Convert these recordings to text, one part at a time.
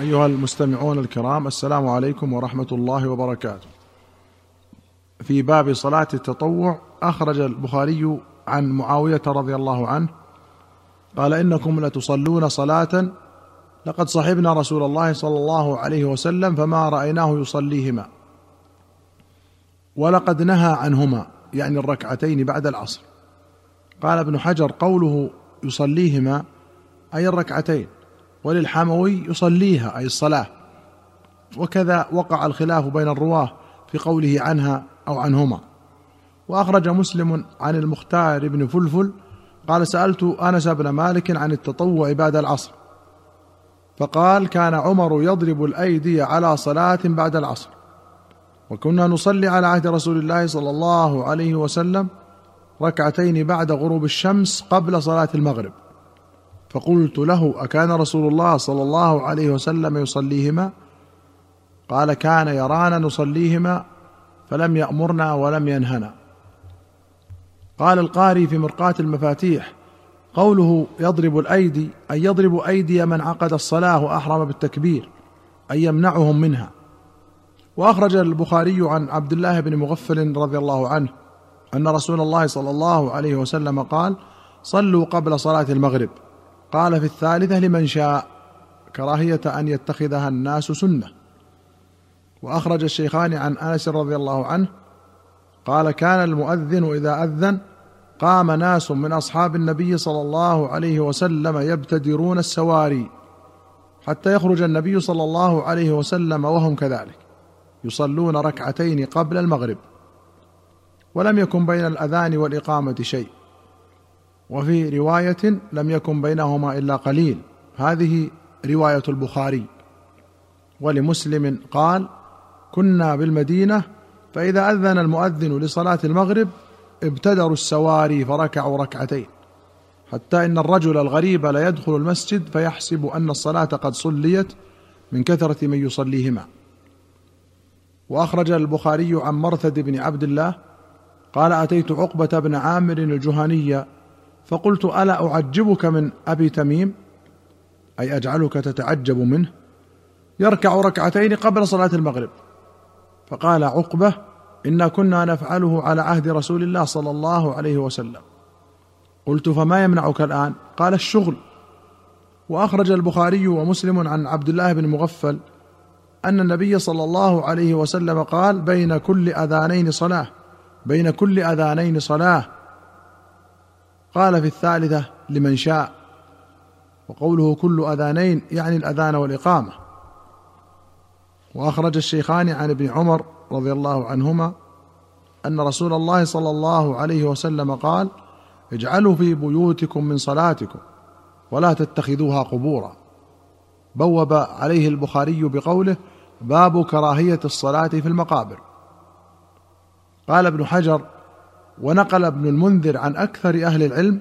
أيها المستمعون الكرام السلام عليكم ورحمة الله وبركاته. في باب صلاة التطوع أخرج البخاري عن معاوية رضي الله عنه قال إنكم لتصلون صلاة لقد صحبنا رسول الله صلى الله عليه وسلم فما رأيناه يصليهما ولقد نهى عنهما يعني الركعتين بعد العصر قال ابن حجر قوله يصليهما أي الركعتين وللحموي يصليها أي الصلاة. وكذا وقع الخلاف بين الرواة في قوله عنها أو عنهما. وأخرج مسلم عن المختار بن فلفل قال سألت أنس بن مالك عن التطوع بعد العصر. فقال كان عمر يضرب الأيدي على صلاة بعد العصر. وكنا نصلي على عهد رسول الله صلى الله عليه وسلم ركعتين بعد غروب الشمس قبل صلاة المغرب. فقلت له أكان رسول الله صلى الله عليه وسلم يصليهما؟ قال كان يرانا نصليهما فلم يأمرنا ولم ينهنا. قال القاري في مرقاة المفاتيح قوله يضرب الأيدي أي يضرب أيدي من عقد الصلاة وأحرم بالتكبير أي يمنعهم منها. وأخرج البخاري عن عبد الله بن مغفل رضي الله عنه أن رسول الله صلى الله عليه وسلم قال صلوا قبل صلاة المغرب. قال في الثالثة لمن شاء كراهية أن يتخذها الناس سنة. وأخرج الشيخان عن أنس رضي الله عنه قال كان المؤذن إذا أذن قام ناس من أصحاب النبي صلى الله عليه وسلم يبتدرون السواري حتى يخرج النبي صلى الله عليه وسلم وهم كذلك يصلون ركعتين قبل المغرب. ولم يكن بين الأذان والإقامة شيء. وفي رواية لم يكن بينهما إلا قليل. هذه رواية البخاري. ولمسلم قال كنا بالمدينة فإذا أذن المؤذن لصلاة المغرب ابتدروا السواري فركعوا ركعتين. حتى إن الرجل الغريب لا يدخل المسجد فيحسب أن الصلاة قد صليت من كثرة من يصليهما. وأخرج البخاري عن مرثد بن عبد الله قال أتيت عقبة بن عامر الجهني فقلت ألا أعجبك من أبي تميم؟ أي أجعلك تتعجب منه؟ يركع ركعتين قبل صلاة المغرب. فقال عقبة انا كنا نفعله على عهد رسول الله صلى الله عليه وسلم. قلت فما يمنعك الآن؟ قال الشغل. وأخرج البخاري ومسلم عن عبد الله بن مغفل أن النبي صلى الله عليه وسلم قال بين كل أذانين صلاة بين كل أذانين صلاة. قال في الثالثة لمن شاء وقوله كل أذانين يعني الأذان والإقامة. وأخرج الشيخان عن ابن عمر رضي الله عنهما أن رسول الله صلى الله عليه وسلم قال اجعلوا في بيوتكم من صلاتكم ولا تتخذوها قبورا. بوب عليه البخاري بقوله باب كراهية الصلاة في المقابر. قال ابن حجر ونقل ابن المنذر عن أكثر أهل العلم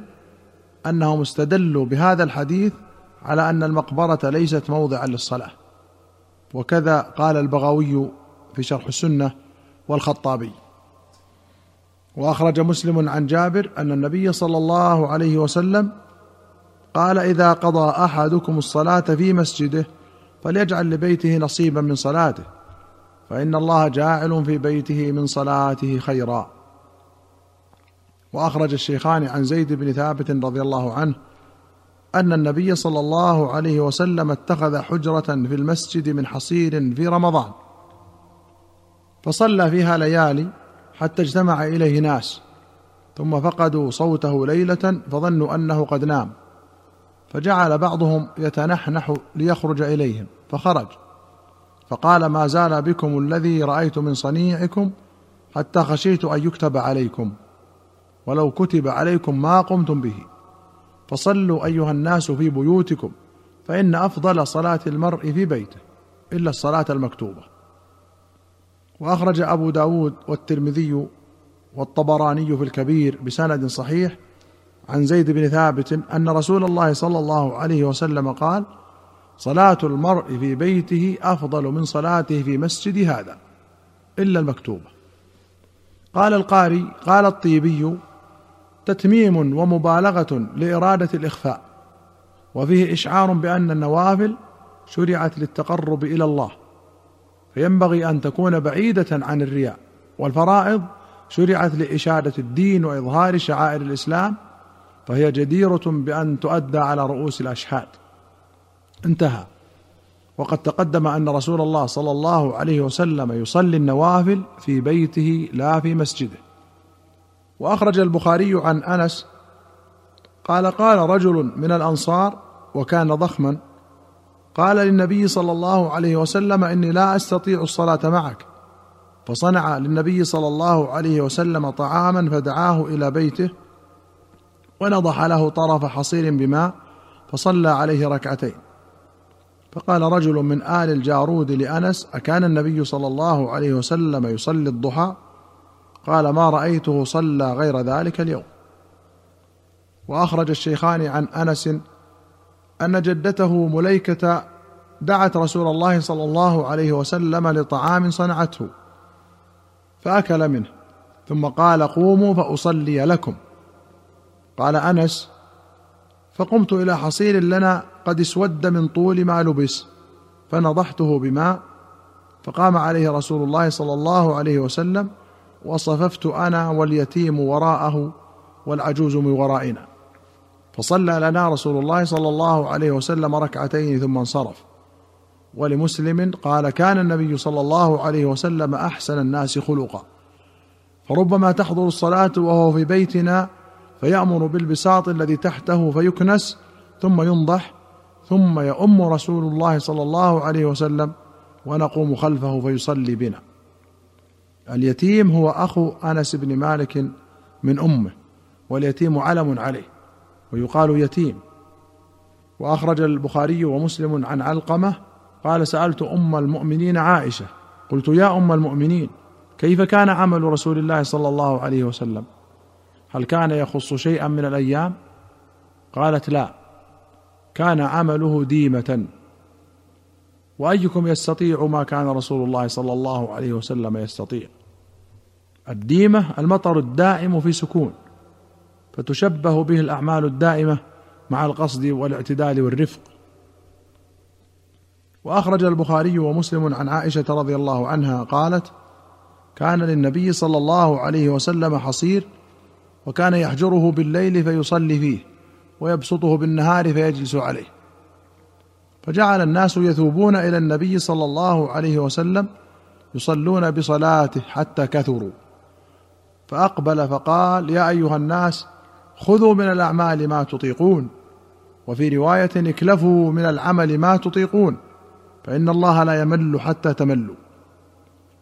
أنهم استدلوا بهذا الحديث على أن المقبرة ليست موضعا للصلاة. وكذا قال البغوي في شرح السنة والخطابي. وأخرج مسلم عن جابر أن النبي صلى الله عليه وسلم قال إذا قضى أحدكم الصلاة في مسجده فليجعل لبيته نصيبا من صلاته فإن الله جاعل في بيته من صلاته خيرا. وأخرج الشيخان عن زيد بن ثابت رضي الله عنه أن النبي صلى الله عليه وسلم اتخذ حجرة في المسجد من حصير في رمضان. فصلى فيها ليالي حتى اجتمع إليه ناس ثم فقدوا صوته ليلة فظنوا أنه قد نام. فجعل بعضهم يتنحنح ليخرج إليهم فخرج. فقال ما زال بكم الذي رأيت من صنيعكم حتى خشيت أن يكتب عليكم. ولو كتب عليكم ما قمتم به. فصلوا أيها الناس في بيوتكم فإن أفضل صلاة المرء في بيته إلا الصلاة المكتوبة. وأخرج أبو داود والترمذي والطبراني في الكبير بسند صحيح عن زيد بن ثابت أن رسول الله صلى الله عليه وسلم قال صلاة المرء في بيته أفضل من صلاته في مسجد هذا إلا المكتوبة. قال القاري قال الطيبي تتميم ومبالغة لإرادة الإخفاء وفيه إشعار بأن النوافل شرعت للتقرب إلى الله فينبغي أن تكون بعيدة عن الرياء والفرائض شرعت لإشادة الدين وإظهار شعائر الإسلام فهي جديرة بأن تؤدى على رؤوس الأشهاد. انتهى. وقد تقدم أن رسول الله صلى الله عليه وسلم يصلي النوافل في بيته لا في مسجده. وأخرج البخاري عن أنس قال قال رجل من الأنصار وكان ضخما قال للنبي صلى الله عليه وسلم إني لا أستطيع الصلاة معك فصنع للنبي صلى الله عليه وسلم طعاما فدعاه إلى بيته ونضح له طرف حصير بماء فصلى عليه ركعتين فقال رجل من آل الجارود لأنس أكان النبي صلى الله عليه وسلم يصلي الضحى قال ما رأيته صلى غير ذلك اليوم. وأخرج الشيخان عن أنس أن جدته مليكة دعت رسول الله صلى الله عليه وسلم لطعام صنعته فأكل منه ثم قال قوموا فأصلي لكم. قال أنس فقمت إلى حصير لنا قد اسود من طول ما لبس فنضحته بماء فقام عليه رسول الله صلى الله عليه وسلم وصففت أنا واليتيم وراءه والعجوز من ورائنا. فصلى لنا رسول الله صلى الله عليه وسلم ركعتين ثم انصرف. ولمسلم قال كان النبي صلى الله عليه وسلم أحسن الناس خلقا. فربما تحضر الصلاة وهو في بيتنا فيأمر بالبساط الذي تحته فيكنس ثم ينضح ثم يؤم رسول الله صلى الله عليه وسلم ونقوم خلفه فيصلي بنا. اليتيم هو أخو أنس بن مالك من أمه واليتيم علم عليه ويقال يتيم. وأخرج البخاري ومسلم عن علقمة قال سألت أم المؤمنين عائشة قلت يا أم المؤمنين كيف كان عمل رسول الله صلى الله عليه وسلم؟ هل كان يخص شيئا من الأيام؟ قالت لا كان عمله ديمة. وأيكم يستطيع ما كان رسول الله صلى الله عليه وسلم يستطيع. الديمة المطر الدائم في سكون فتشبه به الأعمال الدائمة مع القصد والاعتدال والرفق. وأخرج البخاري ومسلم عن عائشة رضي الله عنها قالت كان للنبي صلى الله عليه وسلم حصير وكان يحجره بالليل فيصلي فيه ويبسطه بالنهار فيجلس عليه. فجعل الناس يثوبون إلى النبي صلى الله عليه وسلم يصلون بصلاته حتى كثروا. فأقبل فقال يا أيها الناس خذوا من الأعمال ما تطيقون وفي رواية اكلفوا من العمل ما تطيقون فإن الله لا يمل حتى تملوا.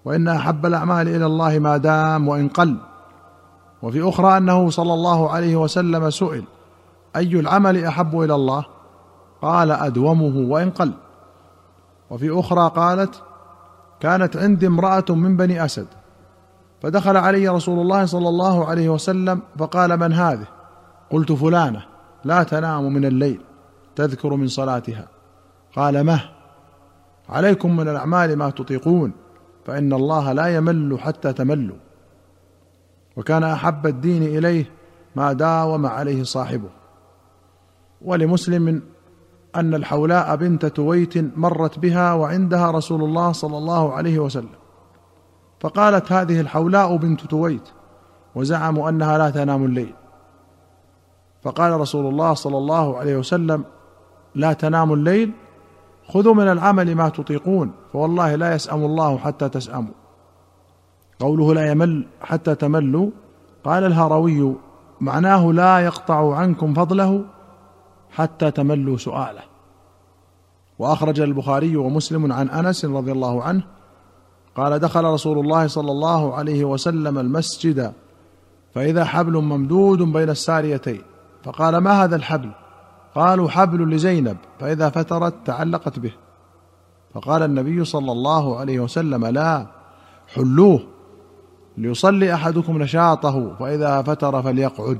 وإن أحب الأعمال إلى الله ما دام وإن قل. وفي أخرى أنه صلى الله عليه وسلم سئل أي العمل أحب إلى الله؟ قال أدومه وإن قل. وفي أخرى قالت كانت عندي امرأة من بني أسد. فدخل علي رسول الله صلى الله عليه وسلم فقال من هذه؟ قلت فلانة لا تنام من الليل تذكر من صلاتها. قال مه عليكم من الأعمال ما تطيقون فإن الله لا يمل حتى تملوا. وكان أحب الدين إليه ما داوم عليه صاحبه. ولمسلم أن الحولاء بنت تويت مرت بها وعندها رسول الله صلى الله عليه وسلم. فقالت هذه الحولاء بنت تويت وزعموا أنها لا تنام الليل. فقال رسول الله صلى الله عليه وسلم لا تنام الليل خذوا من العمل ما تطيقون فوالله لا يسأم الله حتى تسأموا. قوله لا يمل حتى تملوا قال الهروي معناه لا يقطع عنكم فضله حتى تملوا سؤاله. وأخرج البخاري ومسلم عن أنس رضي الله عنه قال دخل رسول الله صلى الله عليه وسلم المسجد فإذا حبل ممدود بين الساريتين. فقال ما هذا الحبل؟ قالوا حبل لزينب فإذا فترت تعلقت به. فقال النبي صلى الله عليه وسلم لا حلوة ليصلي أحدكم نشاطه فإذا فتر فليقعد.